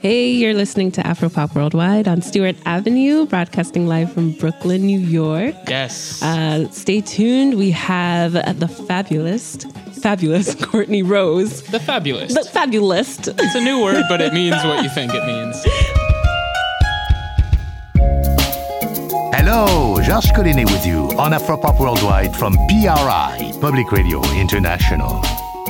Hey, you're listening to Afropop Worldwide on Stewart Avenue, broadcasting live from Brooklyn, New York. Yes. Uh, stay tuned. We have the fabulous, fabulous Courtnee Roze. the fabulous. The fabulous. it's a new word, but it means what you think it means. Hello, Georges Collinet with you on Afropop Worldwide from PRI, Public Radio International.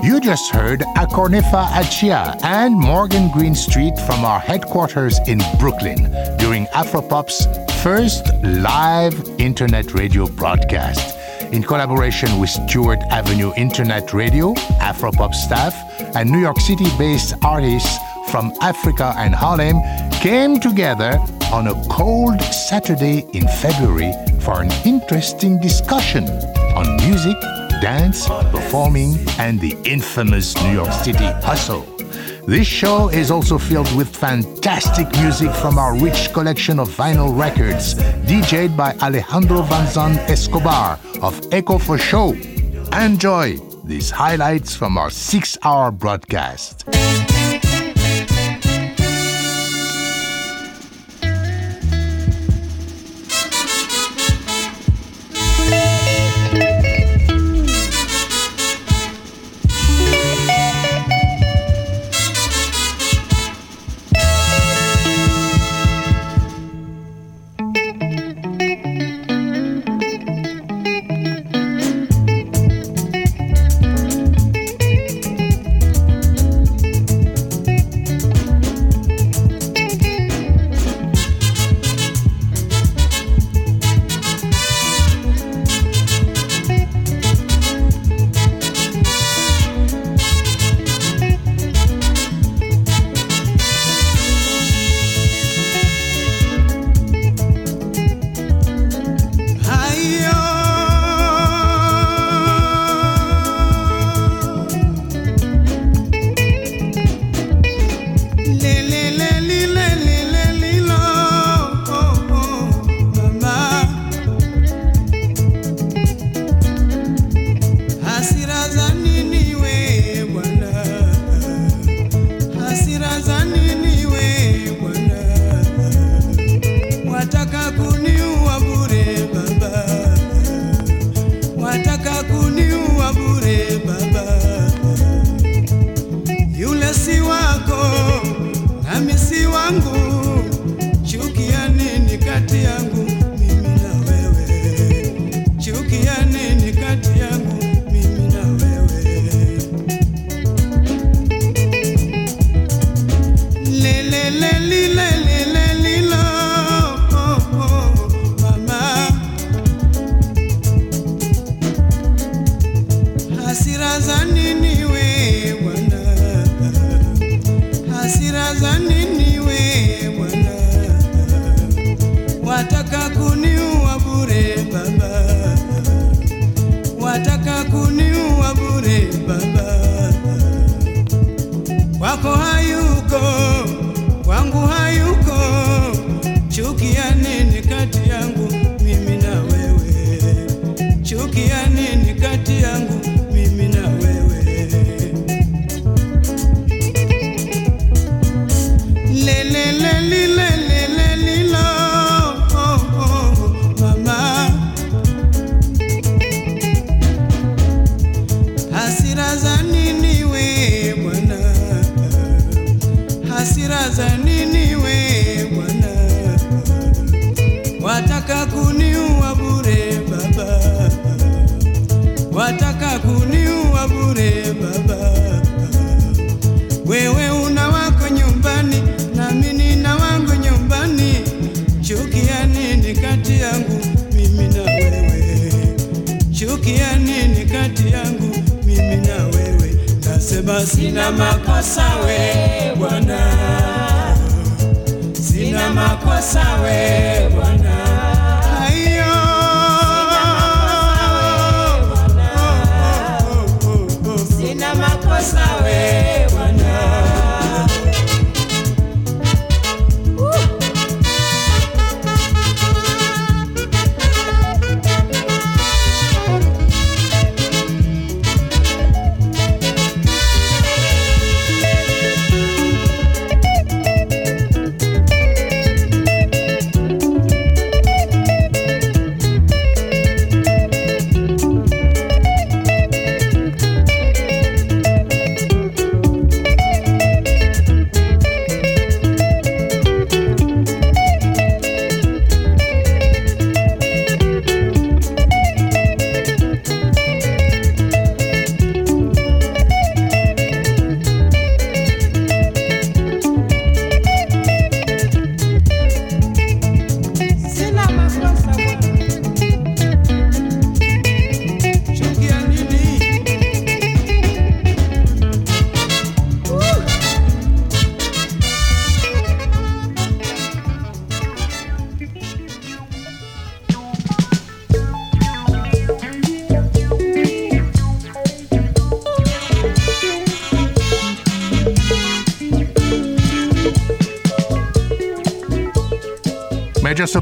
You just heard Akornefa Akyea and Morgan Greenstreet from our headquarters in Brooklyn during Afropop's first live internet radio broadcast. In collaboration with Stewart Avenue Internet Radio, Afropop staff, and New York City based artists from Africa and Harlem came together on a cold Saturday in February for an interesting discussion on music dance, performing, and the infamous New York City hustle. This show is also filled with fantastic music from our rich collection of vinyl records, DJed by Alejandro Van Zandt-Escobar of Echo for Show. Enjoy these highlights from our six hour broadcast.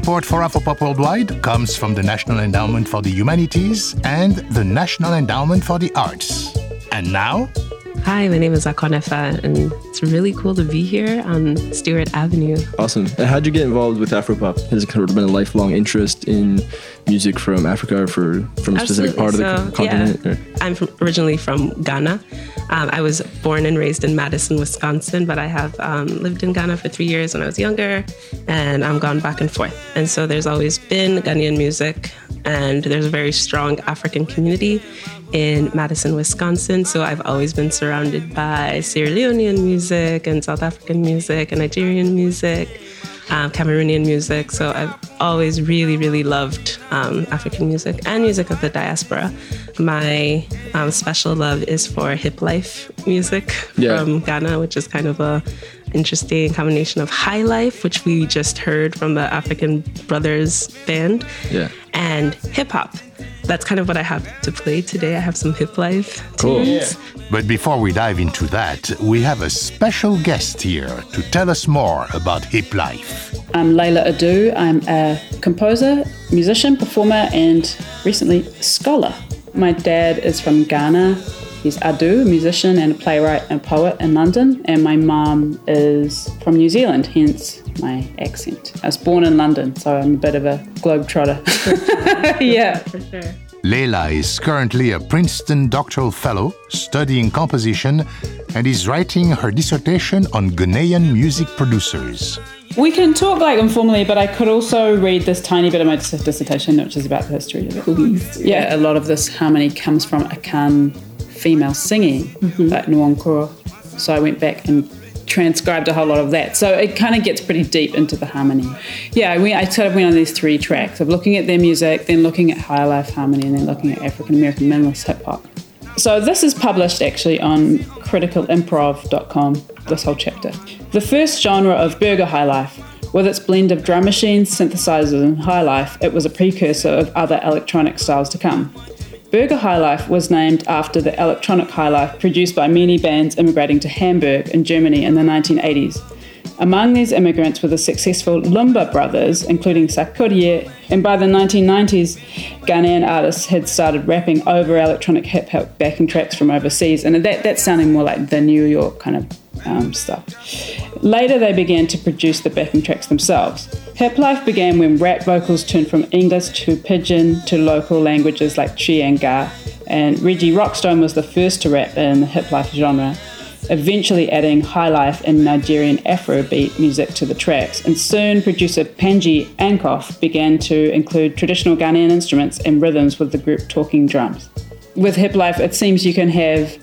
Support for Afropop Worldwide comes from the National Endowment for the Humanities and the National Endowment for the Arts. And now, Hi, my name is Akornefa, and it's really cool to be here on Stewart Avenue. Awesome. And how'd you get involved with Afropop? Has it kind of been a lifelong interest in music from Africa or for, from a specific part of the continent? yeah. or- I'm from, originally from Ghana. Um, I was born and raised in Madison, Wisconsin, but I have um, lived in Ghana for three years when I was younger, and I'm gone back and forth. And so there's always been Ghanaian music, and there's a very strong African community in Madison, Wisconsin. So I've always been surrounded by Sierra Leonean music and South African music and Nigerian music um, Cameroonian music. So I've always really, really loved um, African music and music of the diaspora. My um, special love is for hip life music Yeah. from Ghana, which is kind of a interesting combination of high life, which we just heard from the African Brothers band, Yeah. And hip hop. That's kind of what I have to play today. I have some hip life Cool. tunes. but before we dive into that, we have a special guest here to tell us more about hip life. I'm Leila Adu. I'm a composer, musician, performer, and recently a scholar. My dad is from Ghana. He's Adu, a musician and a playwright and poet in London. And my mom is from New Zealand, hence my accent. I was born in London, so I'm a bit of a globetrotter. yeah. For sure. Leila is currently a Princeton doctoral fellow studying composition and is writing her dissertation on Ghanaian music producers. We can talk like informally, but I could also read this tiny bit of my dissertation, which is about the history of it. Please. Yeah, a lot of this harmony comes from Akan female singing, mm-hmm. like nnwonkoro. So I went back and transcribed a whole lot of that. So it kind of gets pretty deep into the harmony. Yeah, we, I sort of went on these three tracks of looking at their music, then looking at high life harmony, and then looking at African American minimalist hip hop. So this is published actually on criticalimprov.com, this whole chapter. The first genre of Burger High Life, with its blend of drum machines, synthesizers, and high life, it was a precursor of other electronic styles to come. Burger High Life was named after the electronic high life produced by many bands immigrating to Hamburg in Germany in the 1980s. Among these immigrants were the successful Lumba brothers, including Sarkodie, and by the 1990s, Ghanaian artists had started rapping over electronic hip hop backing tracks from overseas, and that, that's sounding more like the New York kind of um, stuff. Later, they began to produce the backing tracks themselves. Hip life began when rap vocals turned from English to pidgin to local languages like Twi and Ga, and Reggie Rockstone was the first to rap in the hip life genre eventually adding high life and Nigerian Afrobeat music to the tracks. And soon, producer Panji Anoff began to include traditional Ghanaian instruments and rhythms with the group Talking Drums. With hip life, it seems you can have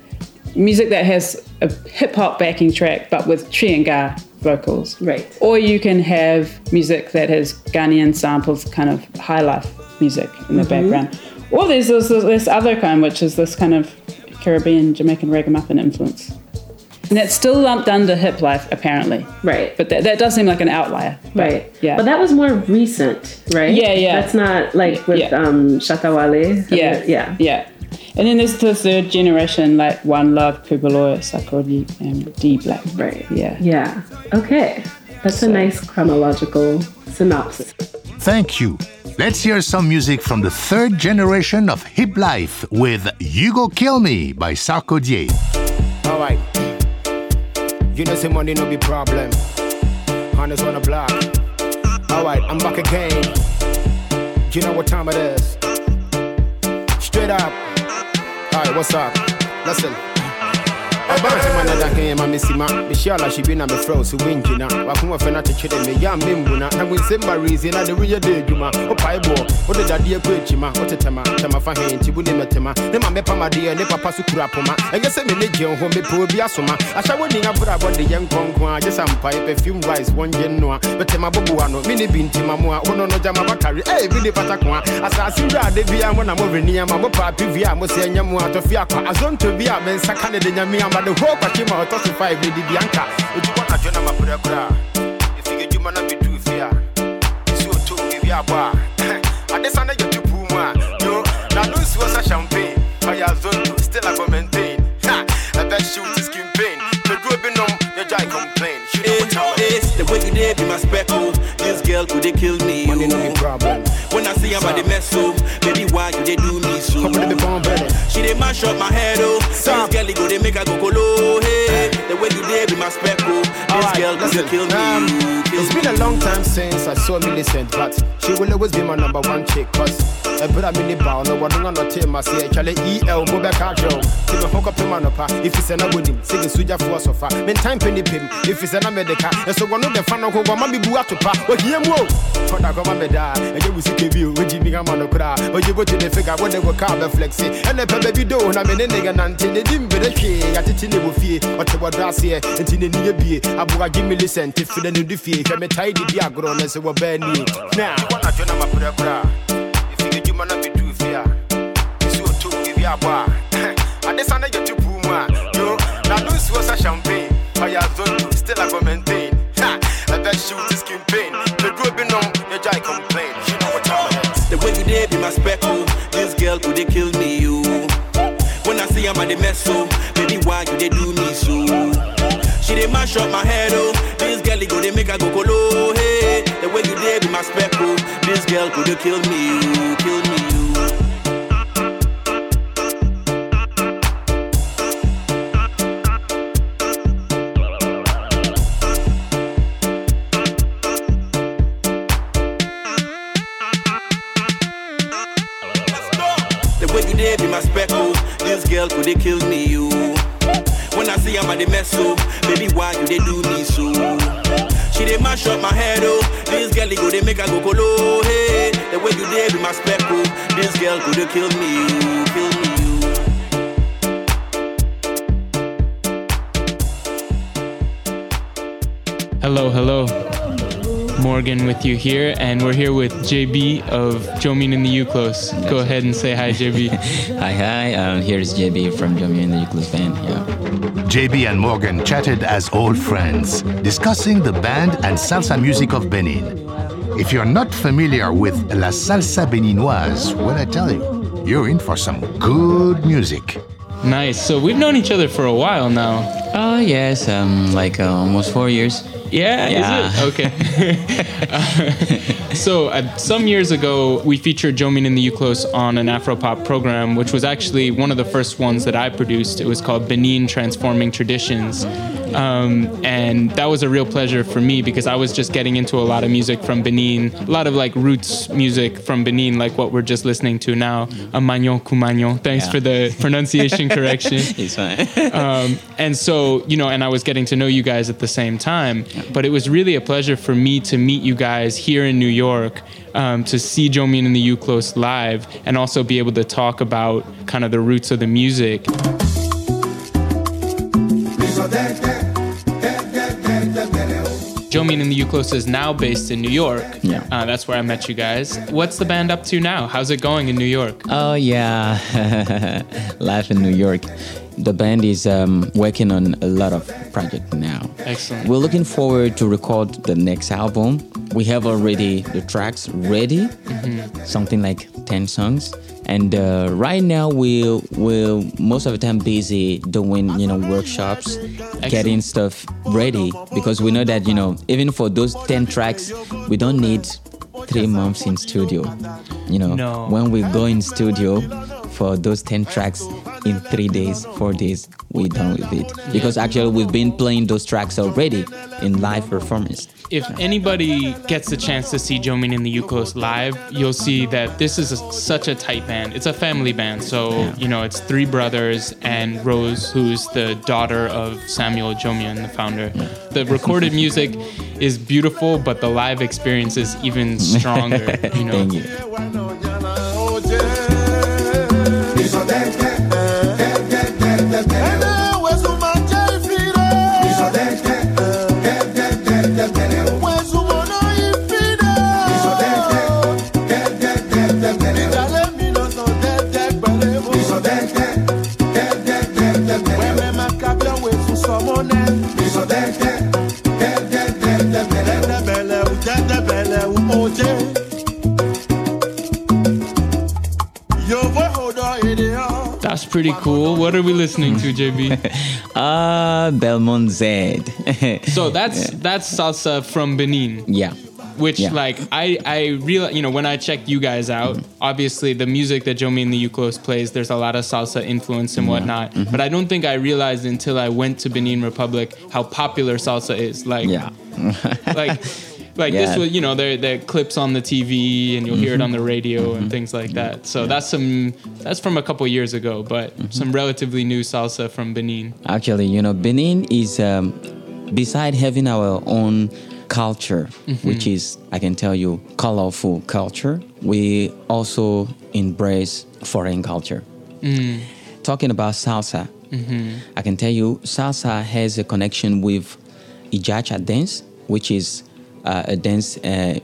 music that has a hip hop backing track but with Chianga vocals. Right. Or you can have music that has Ghanaian samples, kind of high life music in the background. Or there's this, this other kind, which is this kind of Caribbean, Jamaican ragamuffin influence. And it's still lumped under hip life, apparently. Right. But that, that does seem like an outlier. Right. Yeah. But that was more recent, right? Yeah, yeah. That's not like with Yeah. um Shatta Wale. yeah. Yeah. Yeah. And then there's the third generation, like One Love, Kubaloy, Sarkodie, and D Black. Right. Yeah. Yeah. Okay. That's a nice chronological synopsis. Thank you. Let's hear some music from the third generation of hip life with You Go Kill Me by Sarkodie. Alright. You know, say money no be problem. Honest on the block. Alright, I'm back again. You know what time it is. Straight up. What's up? Listen. Abante mana da hen ma shala she be na me fro so winjina wa kuma fe na tetwede me ya membuna na. We semba reason na de we de adwuma o pai bo o de dade e kwechima. O tetema tema fa hen ti bu ne metema. Ne ma me pa ma de ne papa so kura poma enye se me ne gye ho me po bi asoma asha woni na bra bo de ye nkonkon a je sampa e perfume rice won je no a betema bobo ano me ne bintima mo a ono no jama bakari eh bi ne pata ko a asase wura de bia mo na mo renia ma mo pa pi bia mo se nya mo atofi akwa azonto bi a me nsaka ne de nyame ama de ho kwakye ma ɔtɔ so 5 ne de bianka ojubo na dwona ma brɛ kora efige dwuma na medu fi a isi oto nge bi abɔ a ade sa na yɛ tu pu mu a yo na no nsuo sa champagne. Ɔyɛ azonto still I go maintain. Ha ɛbɛ shoot skin pain. Meduro bi nom yɛ gyae complain. Shoot up, It's the way you did be my speckles. This girl could they kill me. am I see about the mess oh, so? Why you they do me so? She they mash up my head oh. This girl go they make her go colo. Hey, the way you did be my spec oh. This girl kill me. um, kill It's been a long time since I saw Millicent, but she will always be my number one chick. Cause I put a mini bow, no one on the team. I say, Charlie EL, go back out, Joe. See me hook up in Manopa. If it's an abudi, sing a suja for so far. Men time penny pim, if it's an America. And so one of the fan of Hogo, Mammy Buatupa, but here, whoa. For the government, and you will see KB, which you become Manokra. But you go to the figure when they were carbon flexi. And the baby do, and I'm in a nigga, and they didn't be the key. I did in the fee, or to what I say, and in the near be. Abu give me listen, if the new defeat, if I'm a tidy diagro, and so we're bad. Now, what I do, I'm a put a if you do man be too fear. This will too give you a bar. And this under your two puma. Yo, now lose was a champagne. I have done still I go maintain. Ha, I bet shoot is skin pain. The group be no, your jai complain. You know what time it is. The way you did be my spec oh. This girl could they kill me you. When I see I'm at the mess so, baby, why you they do me so? They mash up my head oh. This girl go they make go colo. Hey, the way you did be my oh. This girl could they kill me kill me oh. you. The way you did be my oh. This girl could they kill me you. When I see I'm at the mess so, baby, why you they do me so? She they mash up my head oh. This girl go they make go colo. Hey, the way you did my spec oh. This girl could they kill me kill me. Oh. Hello, hello. Morgan with you here, and we're here with JB of Jomion in the Uklos. Go ahead and say hi, JB. Hi, hi. Um, here's JB from Jomion and the Uklos band. Yeah. JB and Morgan chatted as old friends, discussing the band and salsa music of Benin. If you're not familiar with La Salsa Beninoise, what I tell you, you're in for some good music. Nice. So we've known each other for a while now. Oh, yes. Um, like uh, almost four years. Yeah, Yeah. is it? Okay. Uh, so, uh, some years ago, we featured Jomion in the Uklos on an Afropop program, which was actually one of the first ones that I produced. It was called Benin Transforming Traditions. Um, and that was a real pleasure for me because I was just getting into a lot of music from Benin, a lot of like roots music from Benin, like what we're just listening to now, a Magnon Kumagnon. Thanks Yeah. for the pronunciation correction. It's fine. um, and so you know and i was getting to know you guys at the same time but it was really a pleasure for me to meet you guys here in new york um, to see Jomion and the Uklos live and also be able to talk about kind of the roots of the music Jomion and the Uklos is now based in New York. Yeah. Uh, that's where I met you guys. What's the band up to now? How's it going in New York? Oh yeah, life in New York. The band is um, working on a lot of projects now. Excellent. We're looking forward to record the next album. We have already the tracks ready, something like ten songs. And uh, right now we we're most of the time busy doing you know workshops, getting stuff ready because we know that you know even for those ten tracks we don't need three months in studio. You know, No. when we go in studio for those 10 tracks in three days, four days, we're done with it. Because actually, we've been playing those tracks already in live performance. if anybody gets the chance to see Jomion in the Uklos live, you'll see that this is a, such a tight band. It's a family band. So, you know, it's three brothers and Rose, who's the daughter of Samuel Jomian, the founder. The recorded music is beautiful, but the live experience is even stronger. You know, Thank you. Pretty cool. What are we listening to, JB? Ah, Belmont Z. So that's that's salsa from Benin. yeah. which Yeah. like I I real you know when I checked you guys out, obviously the music that Jomion and the Uklos plays, there's a lot of salsa influence and whatnot. Mm-hmm. But I don't think I realized until I went to Benin Republic how popular salsa is. Like Yeah. like like Yeah. this was you know there there are clips on the TV and you'll hear it on the Mm-hmm. radio and things like that. So that's some that's from a couple years ago, but Mm-hmm. some relatively new salsa from Benin. Actually, you know, Benin is um, beside having our own culture, which is I can tell you colorful culture. We also embrace foreign culture. Talking about salsa, I can tell you salsa has a connection with Ijacha dance, which is uh, a dance uh,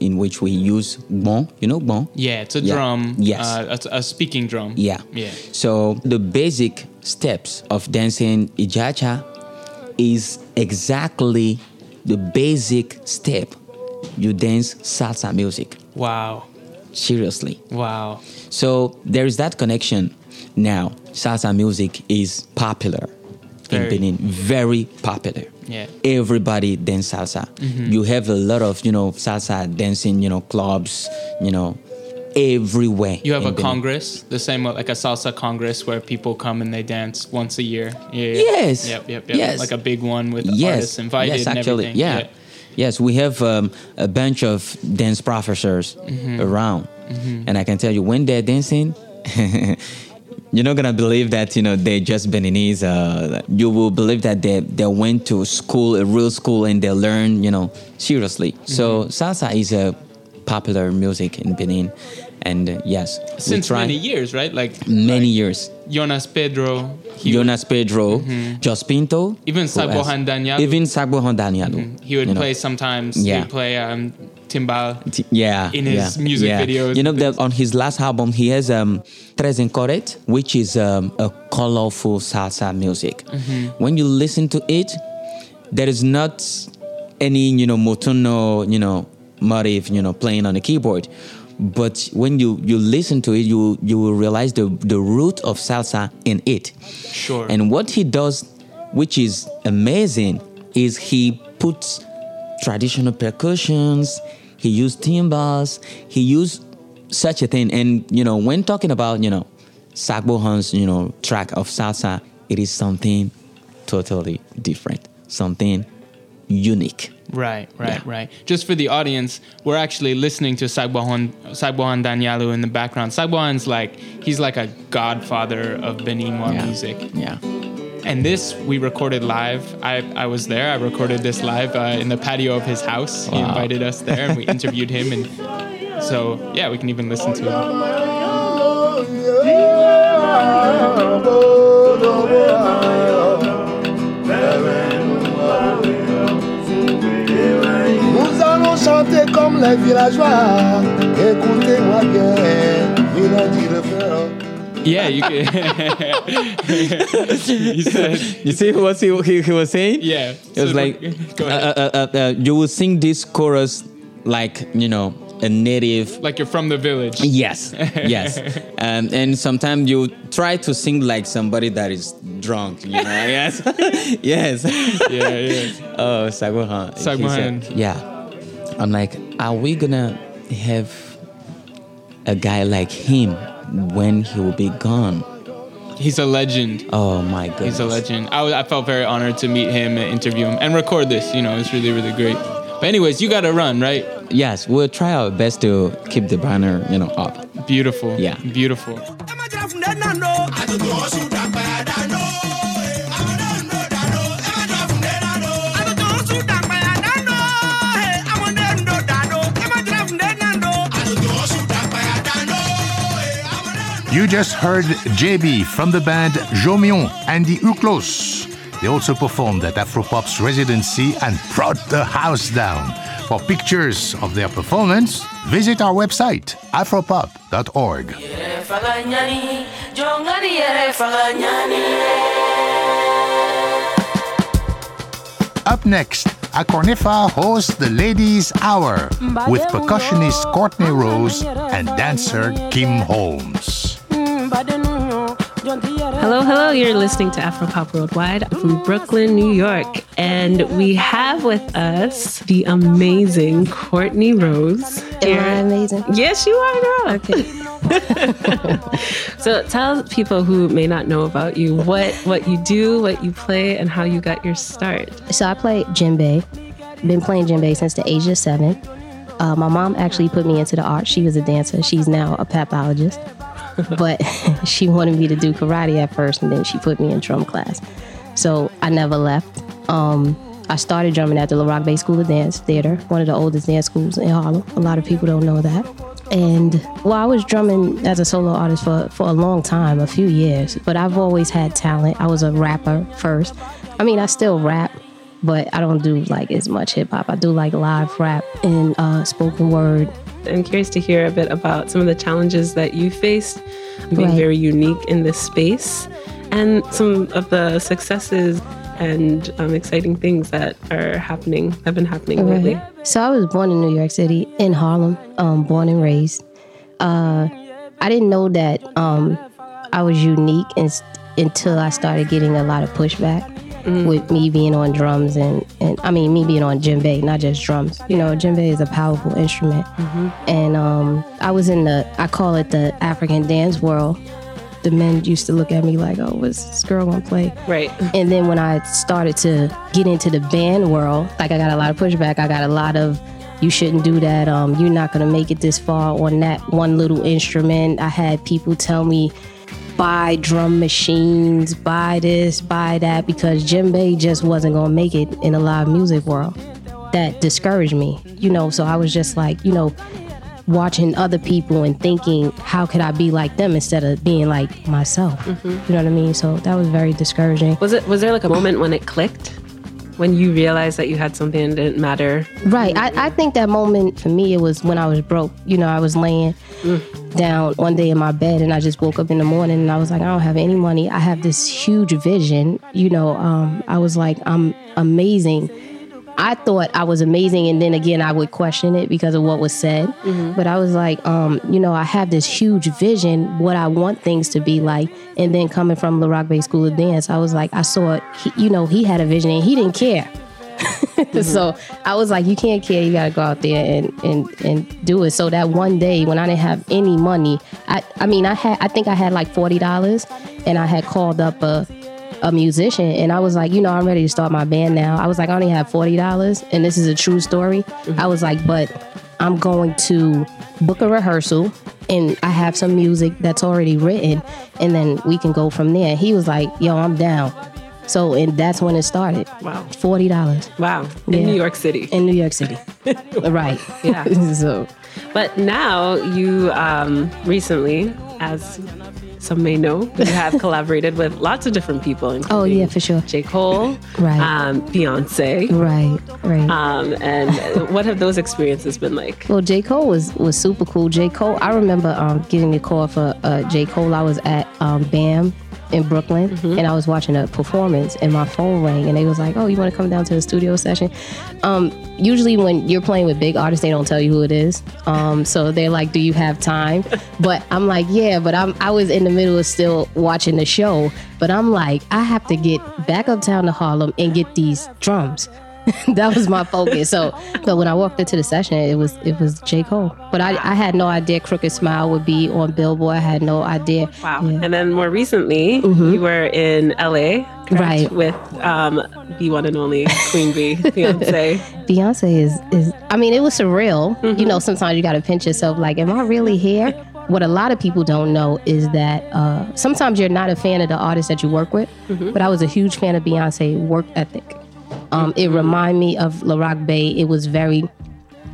in which we use bon. You know bon? Yeah, it's a Yeah. drum. Yes. Uh, a, a speaking drum. Yeah. Yeah. So the basic steps of dancing Ijacha is exactly the basic step you dance salsa music. Wow. Seriously. Wow. So there is that connection. Now, salsa music is popular Very. in Benin, very popular. Yeah. Everybody dance salsa. You have a lot of, you know, salsa dancing, you know, clubs, you know, everywhere. You have a congress, the same like a salsa congress where people come and they dance once a year. Yeah. yeah. Yes. Yep. Yep. Yep. Yes. Like a big one with yes. artists invited yes, and actually, everything. Yeah. Yes, we have um, a bunch of dance professors Mm-hmm. around, and I can tell you when they're dancing, you're not gonna believe that you know they're just Beninese. Uh, you will believe that they they went to school, a real school, and they learn. You know, seriously. So Mm-hmm. salsa is a popular music in Benin, and uh, yes, Since many years, right? Like many like years. Gnonnas Pedro. Gnonnas Pedro, Jos Pinto, Mm-hmm. Even Sagbohan? Daniel. even Sagbohan Daniel. he would you know. play sometimes. Yeah. He'd play um, timbal. T- yeah in his yeah, music yeah. videos you know that on his last album he has um tres en Coret, which is um, a colorful salsa music Mm-hmm. when you listen to it there is not any you know montuno you know motif you know playing on the keyboard but when you you listen to it you you will realize the the root of salsa in it Sure. and what he does, which is amazing, is he puts traditional percussions, he used timbales, he used such a thing. And you know, when talking about, you know, Sagbohan's, you know, track of salsa, it is something totally different, something unique. Right, right, Yeah. right. Just for the audience, we're actually listening to Sagbohan Sagbohan Danialou in the background. Sagbohan's like he's like a godfather of Beninwa Yeah. music. Yeah. And this we recorded live. I, I was there. I recorded this live uh, in the patio of his house. He invited us there and we interviewed him and so yeah, we can even listen to it. chanter comme les villageois. Écoutez-moi bien, mélodie refrain. Yeah, you can He said You see what he, he, he was saying? Yeah. It was So, like, uh, uh, uh, uh, you will sing this chorus like, you know, a native like you're from the village. Yes, yes. um, and sometimes you try to sing like somebody that is drunk, you know? yes, yes. Yeah, yeah. Oh, Sagbohan. He said- Sagbohan. Yeah. I'm like, are we gonna have a guy like him when he will be gone? He's a legend. Oh my god, He's a legend. I, was, I felt very honored to meet him and interview him and record this. You know, it's really, really great. But anyways, you got to run, right? Yes, we'll try our best to keep the banner, you know, up. Beautiful. Yeah. Beautiful. You just heard JB from the band Jomion and the Uklos. They also performed at Afropop's residency and brought the house down. For pictures of their performance, visit our website, afropop.org. Up next, Akornefa hosts the Ladies' Hour with percussionist Courtnee Roze and dancer Kim Holmes. Hello, hello. You're listening to Afropop Worldwide I'm from Brooklyn, New York. And we have with us the amazing Courtnee Roze. Am I amazing? Yes, you are, girl. Okay. So tell people who may not know about you what, what you do, what you play, and how you got your start. So I play djembe. Been playing djembe since the age of seven. Uh, my mom actually put me into the art. She was a dancer. She's now a pathologist. but she wanted me to do karate at first, and then she put me in drum class. So I never left. Um, I started drumming at the La Bay School of Dance Theater, one of the oldest dance schools in Harlem. A lot of people don't know that. And well, I was drumming as a solo artist for, for a long time, a few years, but I've always had talent. I was a rapper first. I mean, I still rap, but I don't do like as much hip hop. I do like live rap and uh, spoken word. I'm curious to hear a bit about some of the challenges that you faced being Right. very unique in this space and some of the successes and um, exciting things that are happening, have been happening lately. So I was born in New York City, in Harlem, um, born and raised. Uh, I didn't know that um, I was unique in, until I started getting a lot of pushback with me being on drums and, and I mean me being on djembe, not just drums. You know, djembe is a powerful instrument, and um, I was in the I call it the African dance world. The men used to look at me like, "Oh, what's this girl gonna play?" Right. And then when I started to get into the band world, like I got a lot of pushback. I got a lot of, you shouldn't do that. Um, you're not gonna make it this far on that one little instrument. I had people tell me, buy drum machines, buy this, buy that, because djembe just wasn't gonna make it in a live music world. That discouraged me, you know. So I was just like, you know, watching other people and thinking, how could I be like them instead of being like myself? Mm-hmm. You know what I mean? So that was very discouraging. Was it was there like a moment when it clicked? When you realized that you had something that didn't matter? Right. I, I think that moment for me, it was when I was broke. You know, I was laying down one day in my bed and I just woke up in the morning and I was like, I don't have any money. I have this huge vision. You know, um, I was like, I'm amazing. I thought I was amazing, and then again, I would question it because of what was said. But I was like, um, you know, I have this huge vision, what I want things to be like. And then coming from the Rock Bay School of Dance, I was like, I saw it. He, you know, he had a vision, and he didn't care. so I was like, you can't care. You gotta go out there and, and and do it. So that one day when I didn't have any money, I I mean I had I think I had like forty dollars, and I had called up a a musician and I was like, you know, I'm ready to start my band now. I was like, I only have forty dollars, and this is a true story. I was like, but I'm going to book a rehearsal and I have some music that's already written, and then we can go from there. He was like, yo, I'm down. So and that's when it started. Wow. Forty dollars. Wow. In Yeah. New York City. In New York City. right. Yeah. so But now you um, recently, as some may know, you have collaborated with lots of different people. Including. Oh yeah, for sure. J. Cole, Right. um, Beyonce. Right, right. Um, and what have those experiences been like? Well, J. Cole was was super cool. J. Cole, I remember um, getting a call for uh, J. Cole. I was at um, BAM in Brooklyn, Mm-hmm. and I was watching a performance, and my phone rang, and they was like, "Oh, you want to come down to the studio session?" Um, usually, when you're playing with big artists, they don't tell you who it is. Um, so they're like, "Do you have time?" But I'm like, "Yeah," but I'm I was in the middle of still watching the show, but I'm like, I have to get back uptown to Harlem and get these drums. that was my focus. So, but when I walked into the session, it was it was J Cole. But I, I had no idea Crooked Smile would be on Billboard. I had no idea. Wow. Yeah. And then more recently, you were in LA, correct? Right. With um, the one and only Queen Bee, Beyonce. Beyonce is is. I mean, it was surreal. You know, sometimes you got to pinch yourself. Like, am I really here? What a lot of people don't know is that uh, sometimes you're not a fan of the artist that you work with, but I was a huge fan of Beyonce work ethic. Um, it reminded me of LaRocque Bey. It was very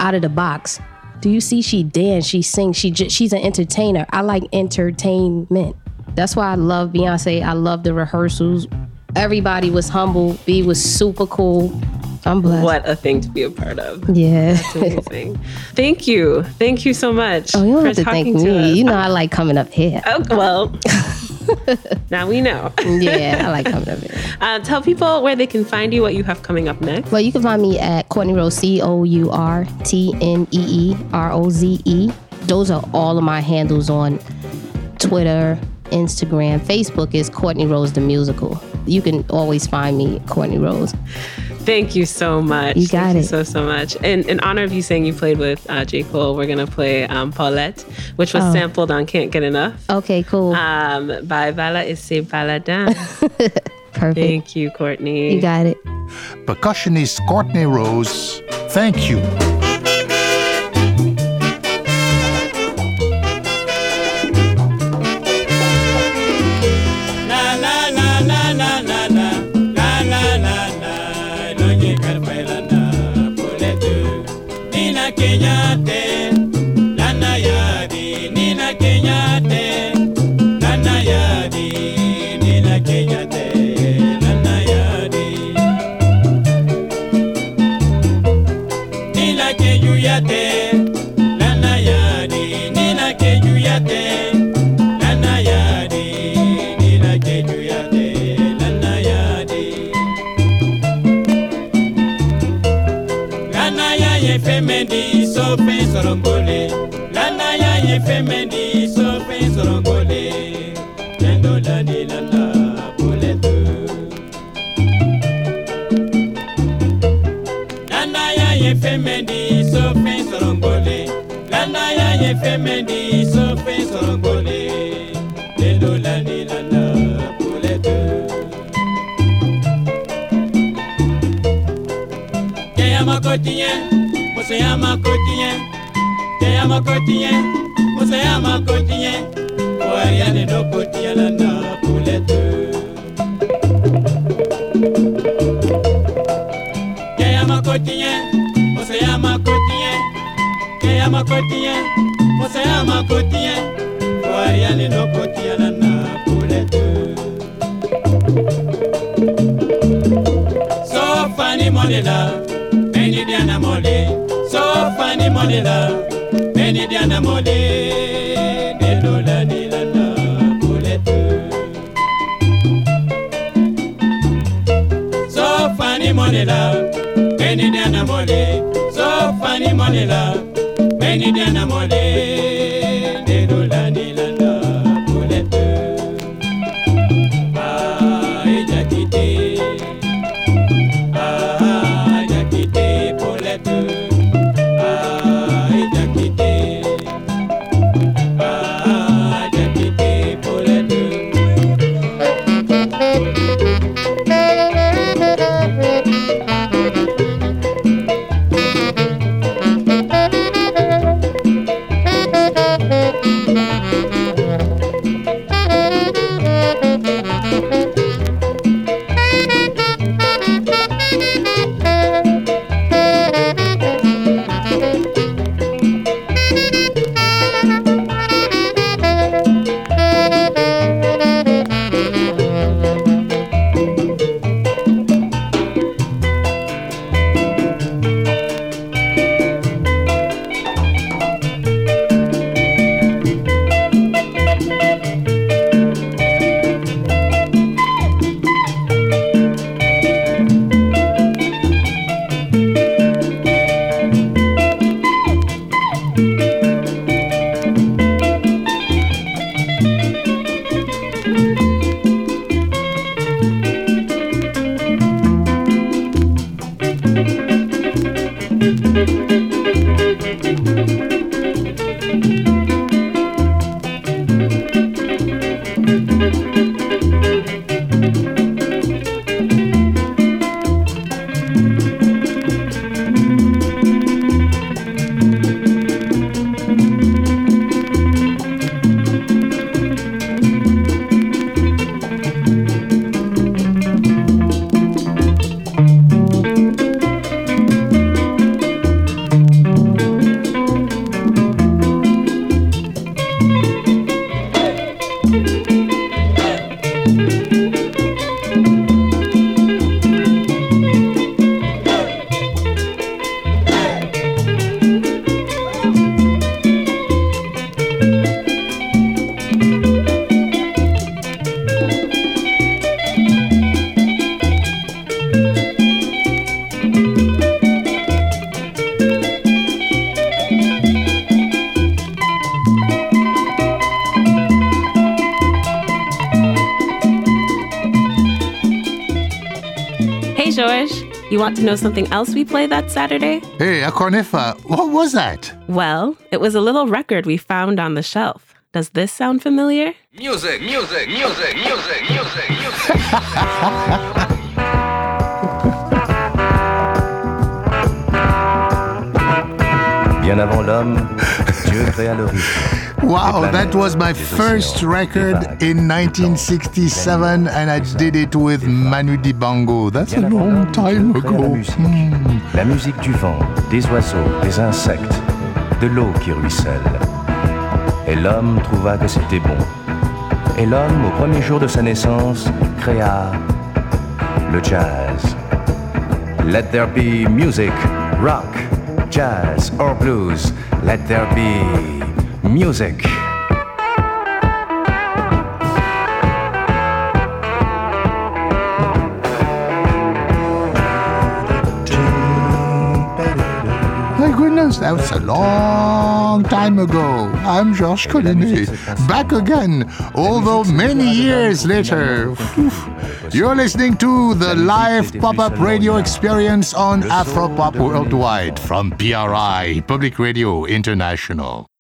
out of the box. Do you see she dance, she sings, she j- she's an entertainer. I like entertainment. That's why I love Beyonce. I love the rehearsals. Everybody was humble. B was super cool. I'm blessed. What a thing to be a part of. Yeah. Amazing. Thank you. Thank you so much. Oh, you don't for have to thank me. You know I like coming up here. Oh, well. now we know. Yeah, I like coming up here. Uh, tell people where they can find you, what you have coming up next. Well, you can find me at Courtnee Roze, C O U R T N E E R O Z E. Those are all of my handles on Twitter, Instagram. Facebook is Courtnee Roze the Musical. You can always find me, Courtnee Roze. Thank you so much. You got Thank it. You so so much. In in honor of you saying you played with uh, J Cole, we're gonna play um, Paulette, which was Oh. sampled on "Can't Get Enough" Okay, cool. um, by Balla et ses Balladins. Perfect. Thank you, Courtney. You got it. Percussionist Courtnee Roze, thank you. femeni sofi sorongole nendolanilanda polete nana ya ye femeni sofi sorongole nana ya ye femeni sofi sorongole nendolanilanda polete yeyamakotiye musoyamakotiye yeyamakotiye conseil à ma quotidien. Ouais, y'a des deux quotidiens là-dedans pour les deux. Y'a y'a ma quotidien, conseil à ma quotidien. Y'a y'a ma quotidien, conseil à ma quotidien. Ouais, y'a des deux quotidiens là-dedans pour les deux. So funny money là, béni bien amolé. So funny money là, béni bien amolé. monela meni dena mole so fani monela meni dena mole. To know something else we played that Saturday? Hey, Akornefa, what was that? Well, it was a little record we found on the shelf. Does this sound familiar? Music, music, music, music, music, music. Bien avant l'homme, Dieu créa le rythme. Wow, that was my first record in 1967, and I did it with Manu Dibango. That's a long time ago. Hmm. La musique du vent, des oiseaux, des insectes, de l'eau qui ruisselle. Et l'homme trouva que c'était bon. Et l'homme, au premier jour de sa naissance, créa le jazz. Let there be music, rock, jazz or blues. Let there be music. My goodness, that was a long time ago. I'm Georges Collinet, back again, although many years later. You're listening to the live pop up radio experience on Afropop Worldwide from PRI, Public Radio International.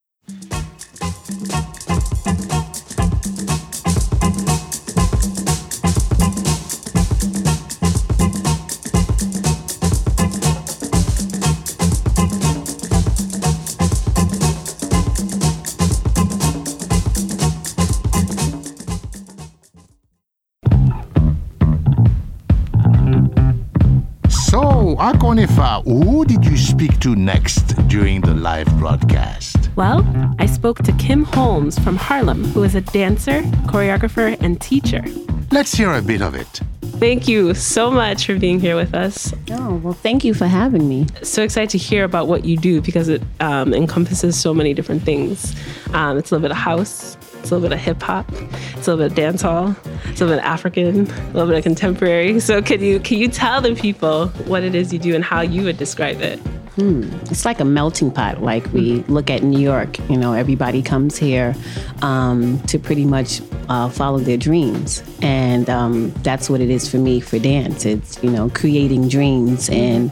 Who did you speak to next during the live broadcast? Well, I spoke to Kim Holmes from Harlem, who is a dancer, choreographer, and teacher. Let's hear a bit of it. Thank you so much for being here with us. Oh, well, thank you for having me. So excited to hear about what you do because it um, encompasses so many different things. Um, it's a little bit of house, it's a little bit of hip hop, it's a little bit of dance hall, it's a little bit of African, a little bit of contemporary. So can you can you tell the people what it is you do and how you would describe it? Hmm. It's like a melting pot. Like we look at New York, you know, everybody comes here um, to pretty much uh, follow their dreams. And um, that's what it is for me for dance. It's, you know, creating dreams and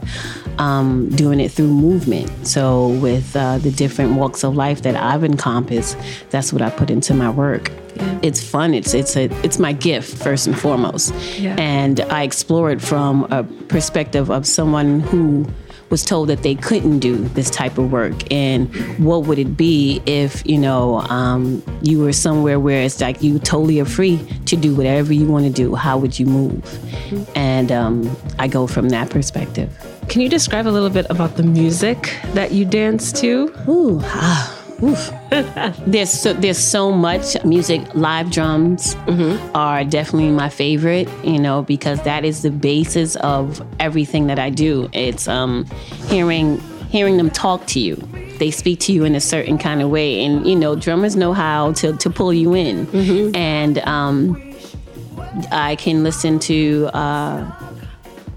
um, doing it through movement. So with uh, the different walks of life that I've encompassed, that's what I put into my work. It's fun. It's it's a it's my gift first and foremost, Yeah. and I explore it from a perspective of someone who was told that they couldn't do this type of work and what would it be if you know um, you were somewhere where it's like you totally are free to do whatever you want to do how would you move and um, i go from that perspective Can you describe a little bit about the music that you dance to? Ooh, ah, oof. there's so, there's so much music. Live drums are definitely my favorite, you know, because that is the basis of everything that I do. It's um, hearing hearing them talk to you. They speak to you in a certain kind of way, and you know, drummers know how to to pull you in, and um, I can listen to. Uh,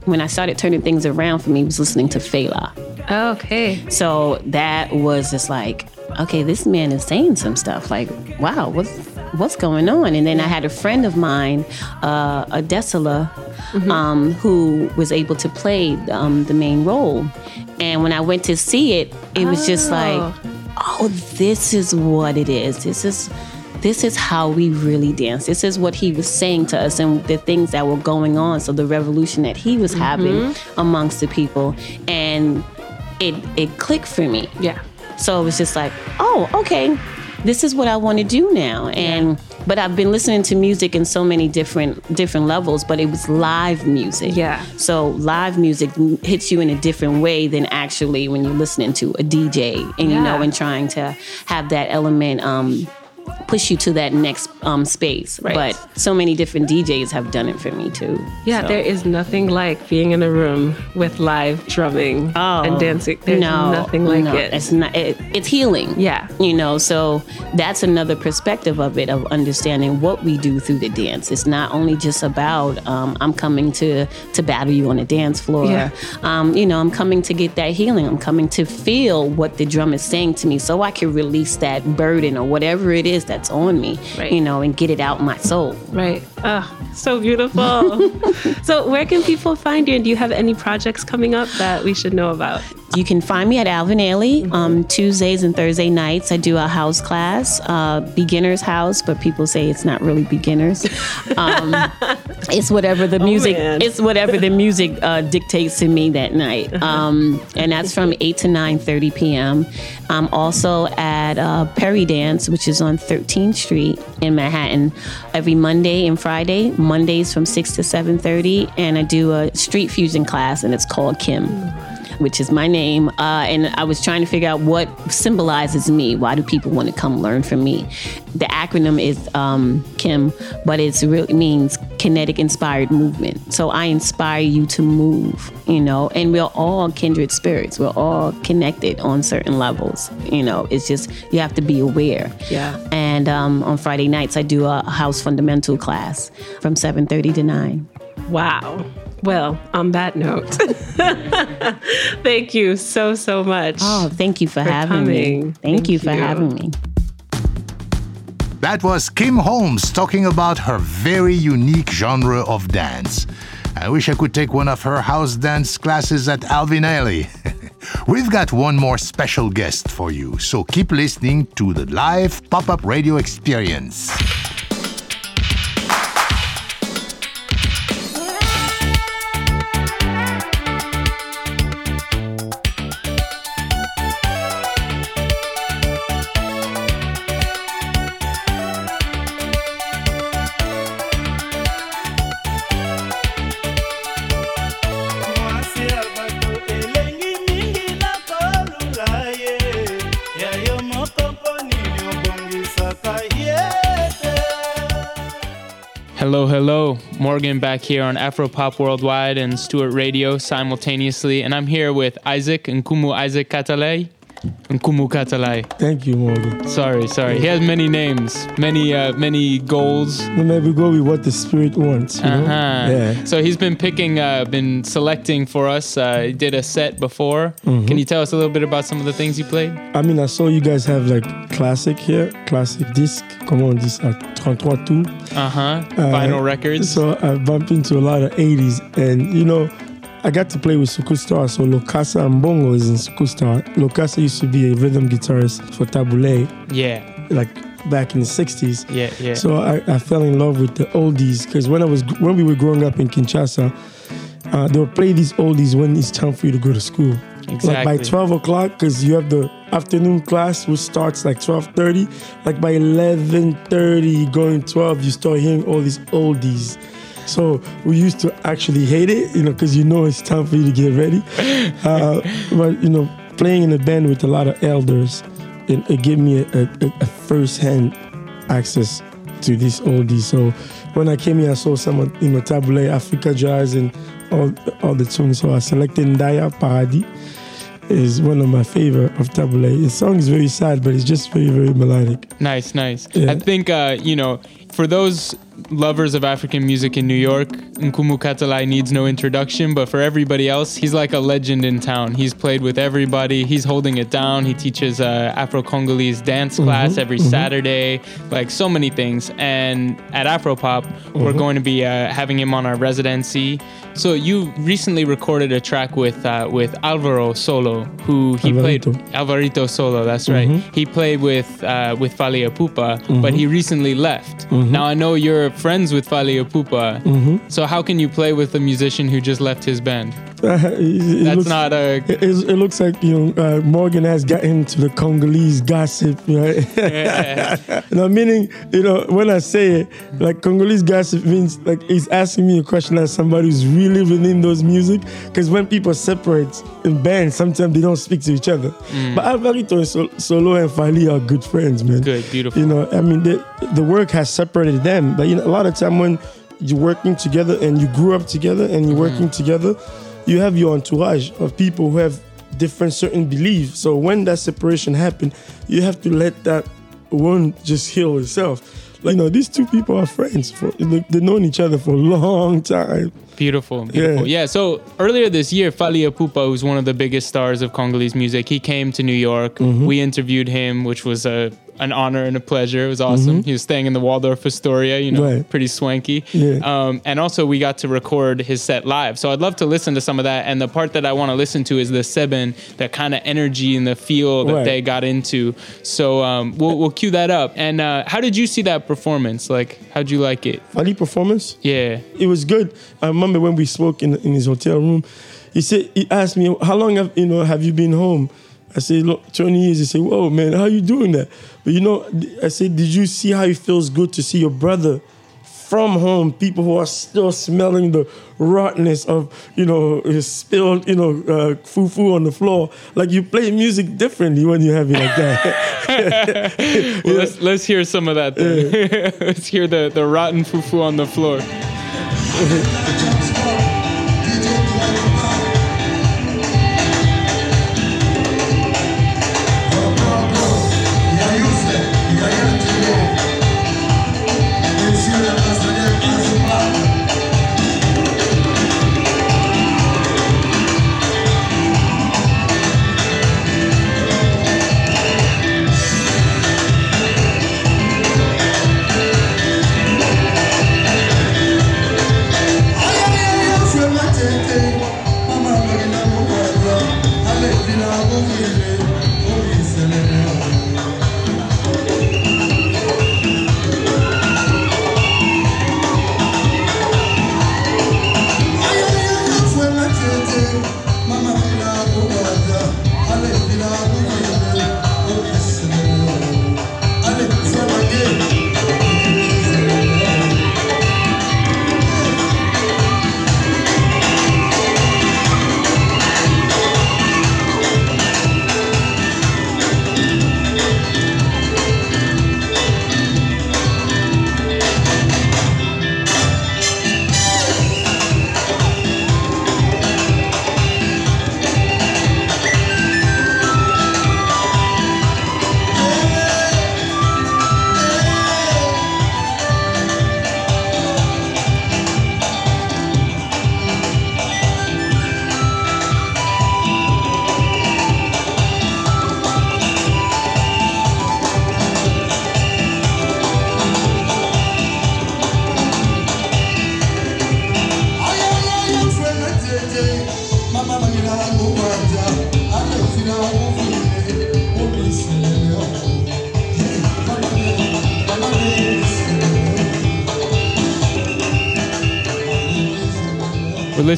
when I started turning things around for me, was listening to Fela. Okay. So that was just like, okay, this man is saying some stuff. Like, wow, what's what's going on? And then I had a friend of mine, uh, Adesola, um, who was able to play um, the main role. And when I went to see it, it was just like, oh, this is what it is. This is this is how we really dance. This is what he was saying to us and the things that were going on. So the revolution that he was having amongst the people. And it it clicked for me. Yeah. So it was just like, oh, okay, this is what I want to do now. And but I've been listening to music in so many different different levels, but it was live music. Yeah. So live music hits you in a different way than actually when you're listening to a DJ and you know and trying to have that element um push you to that next um space. Right. But so many different DJs have done it for me too. Yeah, So- there is nothing like being in a room with live drumming and dancing. There's no, nothing like no, it. It's not. It, it's healing. Yeah. You know, so that's another perspective of it of understanding what we do through the dance. It's not only just about um, I'm coming to to battle you on the dance floor. Yeah. Um, you know, I'm coming to get that healing. I'm coming to feel what the drum is saying to me, so I can release that burden or whatever it is is that's on me, Right. you know, and get it out my soul. Right. Oh, so beautiful. so, where can people find you? And do you have any projects coming up that we should know about? You can find me at Alvin Ailey um, Tuesdays and Thursday nights. I do a house class, uh, beginner's house, but people say it's not really beginners. Um, it's whatever the music. man. it's whatever the music uh, dictates to me that night, um, and that's from eight to nine thirty p.m. I'm also at uh, Peridance, which is on 13th Street in Manhattan, every Monday and Friday. Mondays from six to seven thirty, and I do a street fusion class, and it's called Kim which is my name. Uh, and I was trying to figure out what symbolizes me. Why do people want to come learn from me? The acronym is um, KIM, but it's really means kinetic inspired movement. So I inspire you to move, you know, and we're all kindred spirits. We're all connected on certain levels, you know, it's just you have to be aware. Yeah. And um, on Friday nights, I do a house fundamental class from 7.30 to 9. Wow. Well, on that note, thank you so, so much. Oh, thank you for, having coming. me. Thank, you for having me. That was Kim Holmes talking about her very unique genre of dance. I wish I could take one of her house dance classes at Alvin Ailey. We've got one more special guest for you, so keep listening to the live pop up radio experience. Morgan back here on Afropop Worldwide and Stewart Radio simultaneously. And I'm here with Isaac and Kumu Isaac Katalai. Thank you, Morgan. Sorry, sorry. He has many names, many uh, many goals. No, maybe go with what the spirit wants. You know? Uh-huh. Yeah. So he's been picking, uh, been selecting for us. Uh, he did a set before. Mhm. Can you tell us a little bit about some of the things you played? I mean, I saw you guys have like classic here, classic disc. Come on dit ça? 33. Uh huh. Uh, Vinyl records. So I bumped into a lot of 80s. And, you know, I got to play with Sukustar. So Lokassa Mbongo is in Sukustar. Lokassa used to be a rhythm guitarist for Tabu Ley, Yeah. like back in the 60s. Yeah, yeah. So I, I fell in love with the oldies because when I was when we were growing up in Kinshasa, uh, they would play these oldies when it's time for you to go to school. Exactly. Like by 12 o'clock, because you have the afternoon class, which starts like 12:30. Like by 11:30, going 12, you start hearing all these oldies. So we used to actually hate it, you know, because you know it's time for you to get ready. Uh, but you know, playing in a band with a lot of elders, it, it gave me a, a, a first-hand access to this oldie. So when I came here, I saw some of you know Tabu Ley, Africa Jazz, and all all the tunes. So I selected Ndaya Paradis. Is one of my favorite of Tabu Ley. The song is very sad, but it's just very very melodic. Nice, nice. Yeah. I think uh, you know, for those lovers of African music in New York, Nkumu Katalai needs no introduction, but for everybody else, he's like a legend in town. He's played with everybody. He's holding it down. He teaches uh, Afro-Congolese dance class Mhm, every mhm. Saturday, like so many things. And at Afropop, we're Mhm. going to be uh, having him on our residency. So you recently recorded a track with uh, with Alvaro Solo, who he Alvarito. played Alvarito Solo. That's right. Mhm. He played with uh, with Fally Ipupa, but Mhm. he recently left. Now I know you're friends with Fally Ipupa. Mhm. So how can you play with a musician who just left his band? It- it That's looks- not a. It, it looks like you know uh, Morgan has got into the Congolese gossip, right? Yeah. no, meaning you know when I say it, like Congolese gossip means like he's asking me a question as somebody who's really within those music. Because when people separate in bands, sometimes they don't speak to each other. Mm. But Alvarito and Sol- Solo and Fally are good friends, man. Good, beautiful. You know, I mean, the the work has separated them, but you know, a lot of time when you're working together and you grew up together and you're working together, you have your entourage of people who have different certain beliefs. So when that separation happened, you have to let that one just heal itself. Like, you know, these two people are friends. For they- they've known each other for a long time. Beautiful, beautiful. Yeah. So earlier this year, Fally Ipupa, who's one of the biggest stars of Congolese music, he came to New York. Mm-hmm. We interviewed him, which was a an honor and a pleasure. It was awesome. Mhm. He was staying in the Waldorf Astoria, you know, Right. pretty swanky. Yeah. Um, and also, we got to record his set live. So I'd love to listen to some of that. And the part that I want to listen to is the Seben, that kind of energy and the feel that Right. they got into. So um, we'll, we'll cue that up. And uh, how did you see that performance? Like, how'd you like it? Funny performance. Yeah. It was good. I remember when we spoke in in his hotel room. He said he asked me, "How long have you know have you been home?" I said, "Look, 20 years." He said, "Whoa, man, how you doing that?" But you know, I said, "Did you see how it feels good to see your brother?" From home, people who are still smelling the rottenness of, you know, spilled, you know, uh, fufu on the floor. Like you play music differently when you have it like that. Well, let's, let's hear some of that then. let's hear the, the rotten fufu on the floor.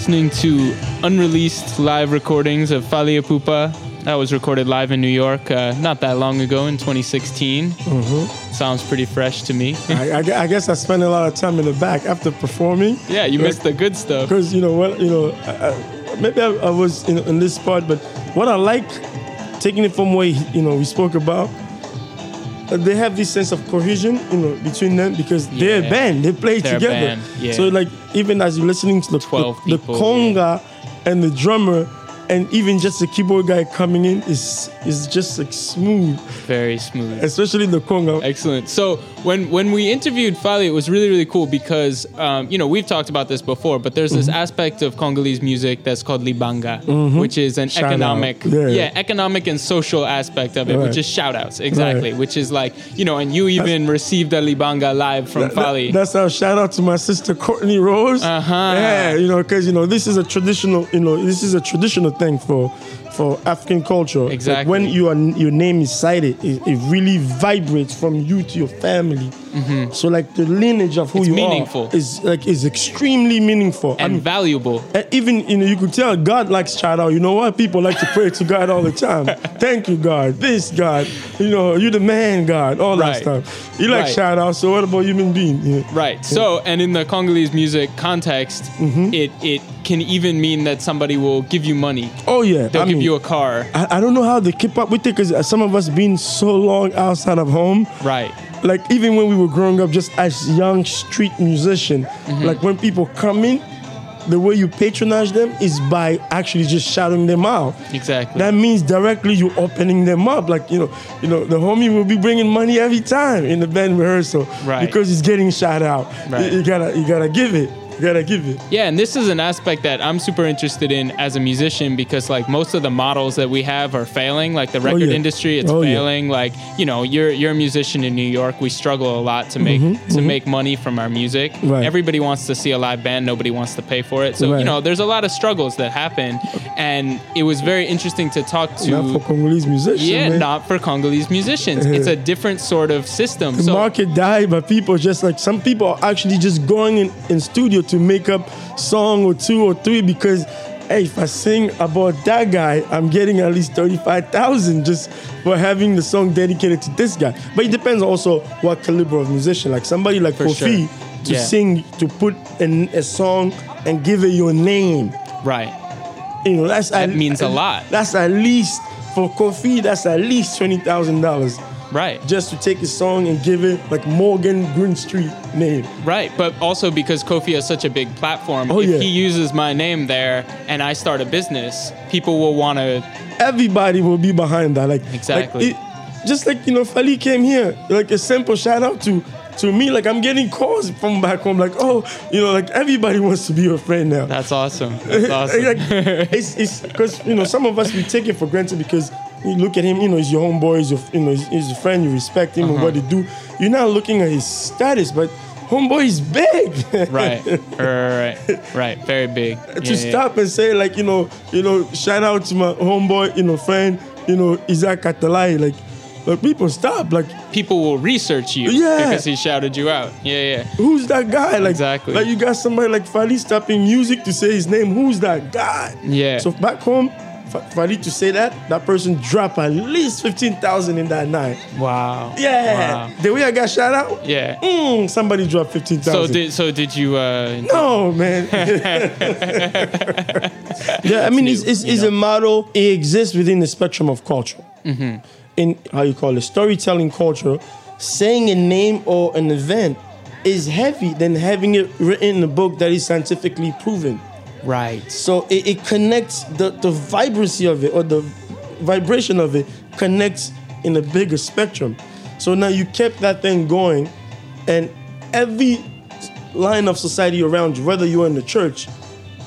listening to unreleased live recordings of Fally Ipupa. That was recorded live in New York uh, not that long ago in 2016. Mhm. Sounds pretty fresh to me. I, I I guess I spent a lot of time in the back after performing. Yeah, you missed the good stuff. Because you know what, you know, I, maybe I, I was in, in this part, but what I like, taking it from what you know we spoke about, uh, they have this sense of cohesion, you know, between them because they're a band, they play They're together. yeah. So like even as you're listening to the the, the conga and the drummer. And even just the keyboard guy coming in is is just like smooth, very smooth, especially the conga. Excellent. So when when we interviewed Fally, it was really really cool because um, you know we've talked about this before, but there's this Mhm. aspect of Congolese music that's called libanga, Mhm. which is an Shout economic, Yeah. yeah, economic and social aspect of it, Right. which is shout outs exactly, Right. which is like you know, and you even received a libanga live from That- that- Fally. that's how shout out to my sister Courtnee Roze. Uh-huh. Yeah, you know, because you know this is a traditional, you know, this is a traditional thing for for African culture. Like, Exactly. when you your name is cited, it, it really vibrates from you to your family. So like the lineage of who It's you meaningful. are is like is extremely meaningful and valuable. And even you know you could tell God likes shout out. You know what? People like to pray to God all the time. Thank you, God. This God. You know, you the man, God. All that stuff. You like Right. shout out. So what about human being? Right. So, and in the Congolese music context, Mm-hmm. it it can even mean that somebody will give you money. Oh yeah, They'll I give mean, you a car. I, I don't know how they keep up with it because some of us been so long outside of home. Right. Like even when we were growing up, just as young street musician, Mm-hmm. like when people come in, the way you patronize them is by actually just shouting them out. Exactly. That means directly you opening them up. Like you know, you know, the homie will be bringing money every time in the band rehearsal, Right. Because he's getting shout out. Right. You, you gotta, you gotta give it. Gotta give it. Yeah, and this is an aspect that I'm super interested in as a musician because like most of the models that we have are failing. Like the record yeah. industry, it's Oh, yeah. failing. Like you know, you're you're a musician in New York. We struggle a lot to make Mhm, to mhm. make money from our music. Right. Everybody wants to see a live band. Nobody wants to pay for it. So you know, there's a lot of struggles that happen, and it was very interesting to talk to. Not for Congolese musicians. yeah, man. not for Congolese musicians. It's a different sort of system. The so market died, but people just like some people are actually just going in, in studio to make up song or two or three because hey, if I sing about that guy, I'm getting at least thirty-five thousand just for having the song dedicated to this guy. But it depends also what caliber of musician. Like somebody like For Koffi sure. to Yeah. sing to put in a song and give it your name. right. You know, that's That means a lot. That's at least for Koffi. That's at least twenty thousand dollars. Right. Just to take a song and give it like Morgan Greenstreet name. Right, but also because Koffi has such a big platform, Oh, if yeah. he uses my name there and I start a business, people will want to. Everybody will be behind that. Like Exactly. like, it- just like you know, Fally came here. Like a simple shout out to to me. Like I'm getting calls from back home. Like oh, you know, like everybody wants to be your friend now. That's awesome. That's awesome. like, it's it's because you know some of us we take it for granted because you look at him, you know, he's your homeboy, he's your you know, he's, he's your friend, you respect him and Uh-huh. what he do. You're not looking at his status, but homeboy is big. right, right, right, right. Very big. to Yeah, yeah. stop and say like you know you know shout out to my homeboy you know friend you know Isaac Katalai like like people stop like People will research you Yeah. because he shouted you out. Yeah, yeah. who's that guy like Exactly. like you got somebody like Fally stopping music to say his name who's that guy Yeah. so back home F- need to say that that person drop at least fifteen thousand in that night Wow. yeah Wow. the way I got shout out Yeah. mm, somebody dropped fifteen So did so did you? Uh, No, man. yeah, I mean, it's, it's, it's a model. It exists within the spectrum of culture. Mhm. In how you call it, storytelling culture, saying a name or an event is heavy than having it written in a book that is scientifically proven. Right. So it, it connects the, the vibrancy of it or the vibration of it connects in a bigger spectrum. So now you kept that thing going, and every line of society around you, whether you're in the church,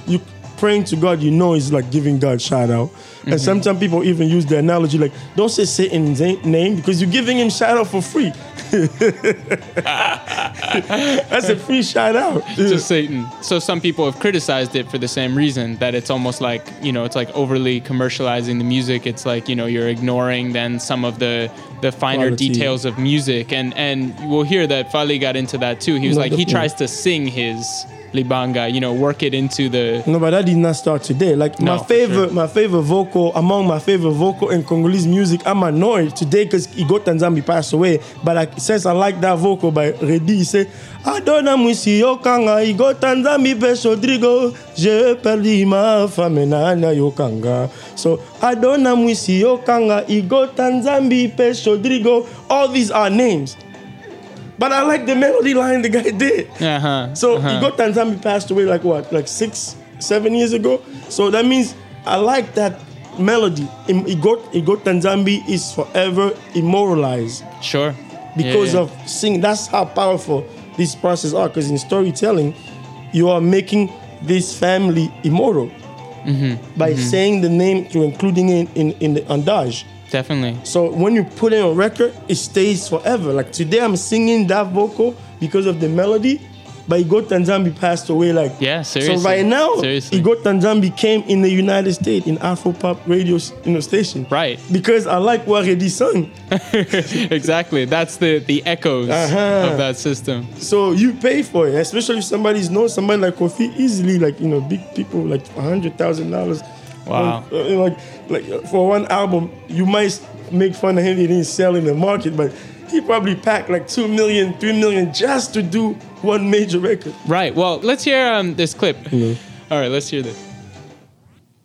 you praying to God, you know, is like giving God shout out. And Mhm. sometimes people even use the analogy like, don't say Satan's name because you're giving him shout out for free. That's a free shout out. to Satan. So some people have criticized it for the same reason that it's almost like you know it's like overly commercializing the music. It's like you know you're ignoring then some of the the finer Quality. details of music, and and we'll hear that Fally got into that too. He was No, like he tries to sing his libanga, you know, work it into the No, but that did not start today. Like No, my favorite, my favorite vocal among my favorite vocal in Congolese music. I'm annoyed today because Igo Tanzambi passed away. But like since I like that vocal by Redi, he said, Adona mwisi yokanga Igo Tanzambi Rodrigo. Je perdu ma femme nanya yokanga. So Adona mwisi yokanga Igo Tanzambi Rodrigo. All these are names. But I like the melody line the guy did. uh-huh. So uh-huh. Igor Tanzambi passed away like what, like six, seven years ago. So that means I like that melody. Igor, Igor Tanzambi is forever immortalized Sure. because Yeah, yeah. of singing. That's how powerful these processes are. Because in storytelling, you are making this family immortal Mhm, by mhm. saying the name to including it in, in the andage. Definitely. So when you put it on record, it stays forever. Like today, I'm singing that vocal because of the melody, but Igor Tanzambi passed away. Like Yeah, seriously. So right now, Seriously. Igor Tanzambi came in the United States in Afro pop radio you know, station. Right. Because I like what Redi sung. exactly. That's the the echoes Uh-huh. of that system. So you pay for it, especially if somebody's known somebody like Koffi easily, like you know, big people like a hundred thousand dollars. Wow. like like uh, for one album, you might make fun of him. He didn't sell in the market, but he probably packed like two million, three million just to do one major record. Right. Well, let's hear um, this clip. All right, let's hear this.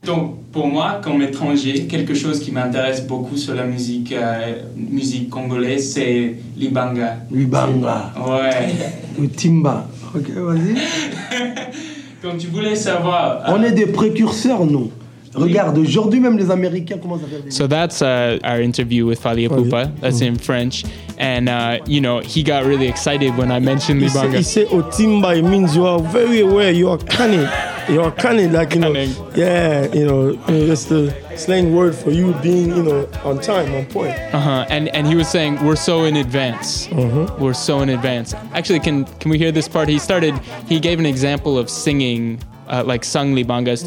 Donc pour moi, comme étranger, quelque chose qui m'intéresse beaucoup sur la musique, euh, musique congolaise, c'est l'ibanga. Libanga. Ouais. Le timba. Ok, vas-y. Donc tu voulais savoir. On est des précurseurs, nous. Regarde, aujourd'hui même les Américains commencent à faire des. So that's uh, our interview with Fally Ipupa. That's in French. And, uh, you know, he got really excited when I mentioned He Libanga. he say Otimba, it means you are very aware, you are cunning. You are cunning, like, you know. Yeah, you know, you know, that's the slang word for you being, you know, on time, on point. Uh-huh. And and he was saying we're so in advance. We're so in advance. Actually, can can we hear this part? He started. He gave an example of singing, uh, like sung libangas.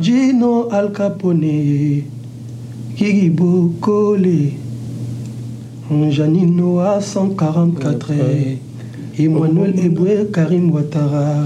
Gino Al Capone, Kiki Bokole, Janino à 144, Emmanuel oh. Eboué, Karim Ouattara.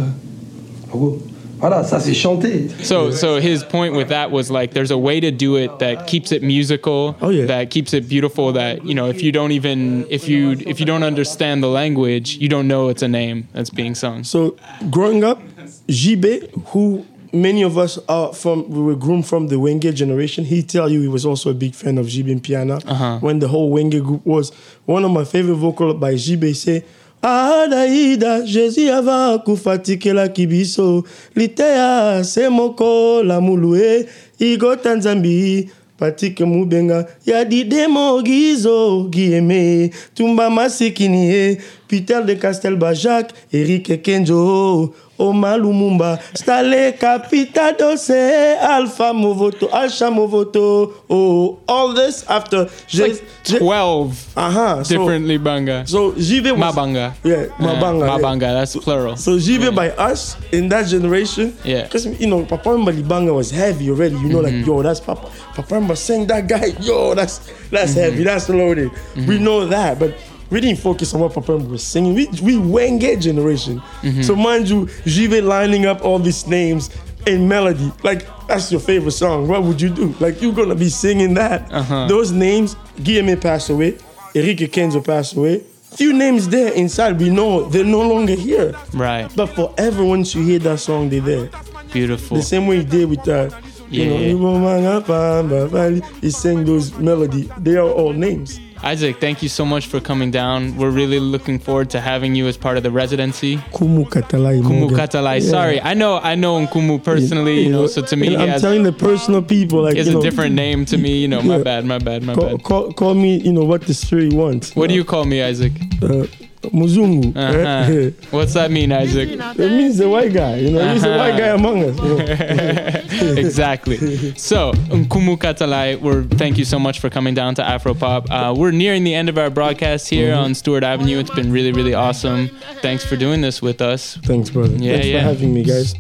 Oh, Voilà, ça c'est chanté. So so his point with that was like there's a way to do it that keeps it musical, oh, that keeps it beautiful. That you know if you don't even if you if you don't understand the language, you don't know it's a name that's being sung. So growing up, JB, who many of us are from, we were groomed from the Wenge generation. He tell you he was also a big fan of JB Mpiana. Uh-huh. When the whole Wenge group was one of my favorite vocal by JB say. adaida jésus ava kufatikela kibiso liteya se moko la mulue igota nzambi patike mubenga ya didemogizo gieme tumba masikini ye peter de castelba jacques erik kenjo Oma Lumumba, Stale Capitado se Alpha Movoto, Alsha Movoto. Oh, all this after It's like 12 uh-huh, different banga. So JB was Mabanga. Yeah, Mabanga. Uh, yeah. Mabanga, that's plural. So JB by us in that generation, Yeah. because you know Papa Malibanga was heavy already. You know, Mm-hmm. like yo, that's Papa. Papa Mba sang that guy, yo, that's that's Mm-hmm. heavy, that's loaded. We know that, but we didn't focus on what Papa was singing. We we Wenge generation. Mm-hmm. So mind you, JB lining up all these names in melody, like that's your favorite song. What would you do? Like you're gonna be singing that. Uh-huh. Those names, Guillemette passed away, Enrique Kenzo passed away. Few names there inside, we know they're no longer here. Right. But forever, once you hear that song, they're there. Beautiful. The same way he did with uh, you Yeah. know, he sang those melody. They are all names. Isaac, thank you so much for coming down. We're really looking forward to having you as part of the residency. Kumu Katalai. Kumu. Katalai. Yeah. Sorry, I know I know Nkumu personally, you know, so to me I'm has, telling the personal people like you a know, different name to me, you know, my Yeah. bad, my bad, my Call, bad. call, call me, you know what the spirit wants. What do you call me, Isaac? Uh, Muzungu. Uh-huh. What's that mean, Isaac? It means the white guy. You know, he's the white guy among us. you know. exactly. So, Nkumu Katalai, we're thank you so much for coming down to Afropop. Uh, we're nearing the end of our broadcast here Mhm. on Stewart Avenue. It's been really, really awesome. Thanks for doing this with us. Thanks, brother. Yeah, Thanks yeah. for having me, guys.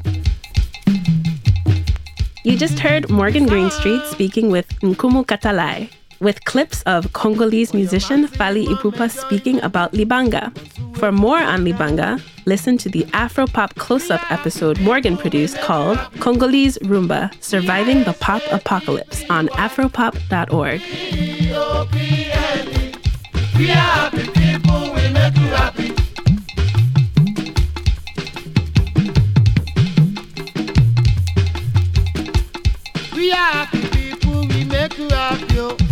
You just heard Morgan Greenstreet speaking with Nkumu Katalai, with clips of Congolese musician Fally Ipupa speaking about Libanga. For more on Libanga, listen to the Afropop close up episode Morgan produced called Congolese Rumba Surviving the Pop Apocalypse on afropop.org. We are happy people, we make you happy. Oh.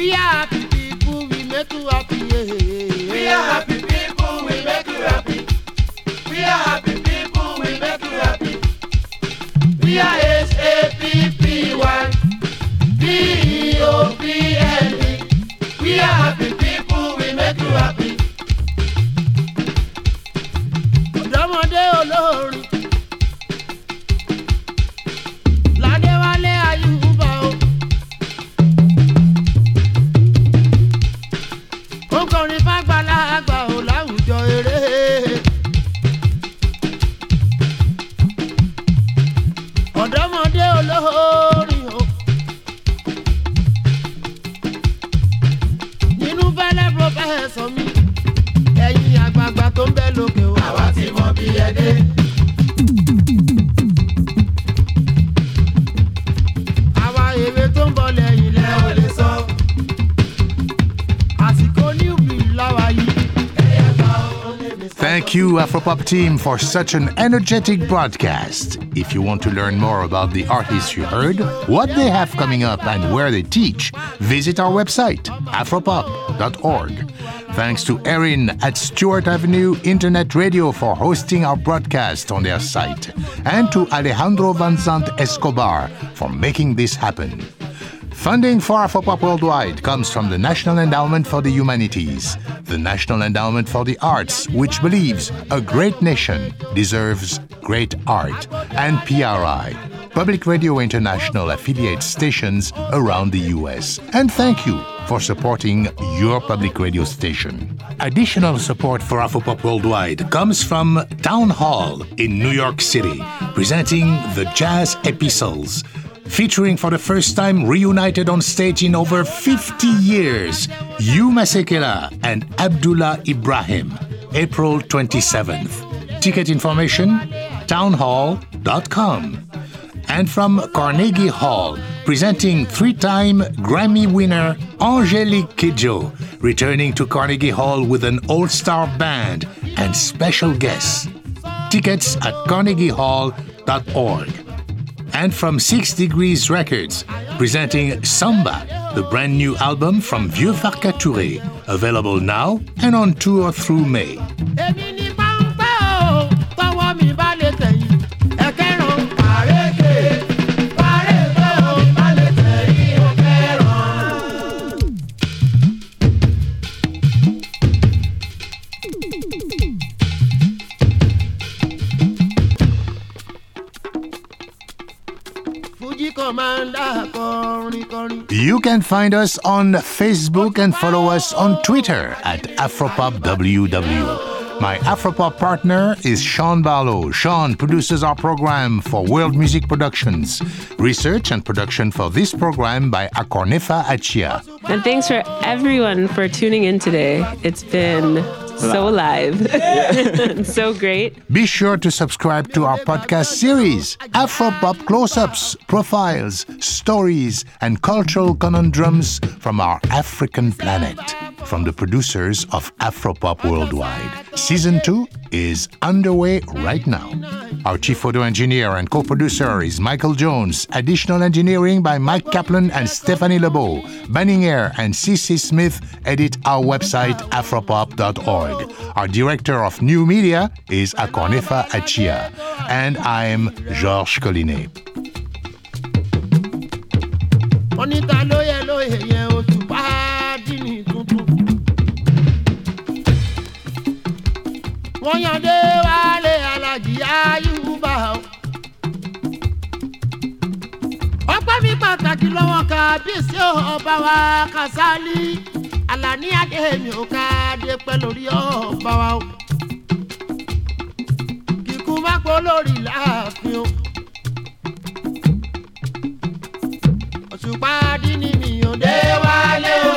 We are happy people, we make you happy. yeah. We are happy Afropop team, for such an energetic broadcast. If you want to learn more about the artists you heard, what they have coming up, and where they teach, visit our website, afropop.org. Thanks to Erin at Stewart Avenue Internet Radio for hosting our broadcast on their site, and to Alejandro Van Zandt Escobar for making this happen. Funding for Afropop Worldwide comes from the National Endowment for the Humanities, the National Endowment for the Arts, which believes a great nation deserves great art, and PRI, Public Radio International affiliate stations around the US. And thank you for supporting your public radio station. Additional support for Afropop Worldwide comes from Town Hall in New York City, presenting the Jazz Epistles featuring for the first time reunited on stage in over 50 years, Hugh Masekela and Abdullah Ibrahim, April 27th. Ticket information, townhall.com. And from Carnegie Hall, presenting three time Grammy winner Angelique Kidjo, returning to Carnegie Hall with an all star band and special guests. Tickets at carnegiehall.org and from Six Degrees Records, presenting Samba, the brand new album from Vieux Farka Touré, available now and on tour through May. You can find us on Facebook and follow us on Twitter at AfropopWW. My Afropop partner is Sean Barlow. Sean produces our program for World Music Productions. Research and production for this program by Akornefa Akyea. And thanks for everyone for tuning in today. It's been so live. so great. Be sure to subscribe to our podcast series, Afropop Close Ups, Profiles, Stories, and Cultural Conundrums from Our African Planet, from the producers of Afropop Worldwide. Season 2 is underway right now. Our chief photo engineer and co producer is Michael Jones. Additional engineering by Mike Kaplan and Stephanie Lebeau. Banning Eyre and CC Smith edit our website, afropop.org. Our director of new media is Akornefa Akyea. And I'm Georges Collinet. pàtàkì lọ́wọ́ kábíyèsí ọba wa kásálí alani adéhùn ò ká dé pẹ́ lórí ọba wa o. kíkú má pọ̀ lórí láàfin o. òṣùpá dín ní mi ò dé wálé o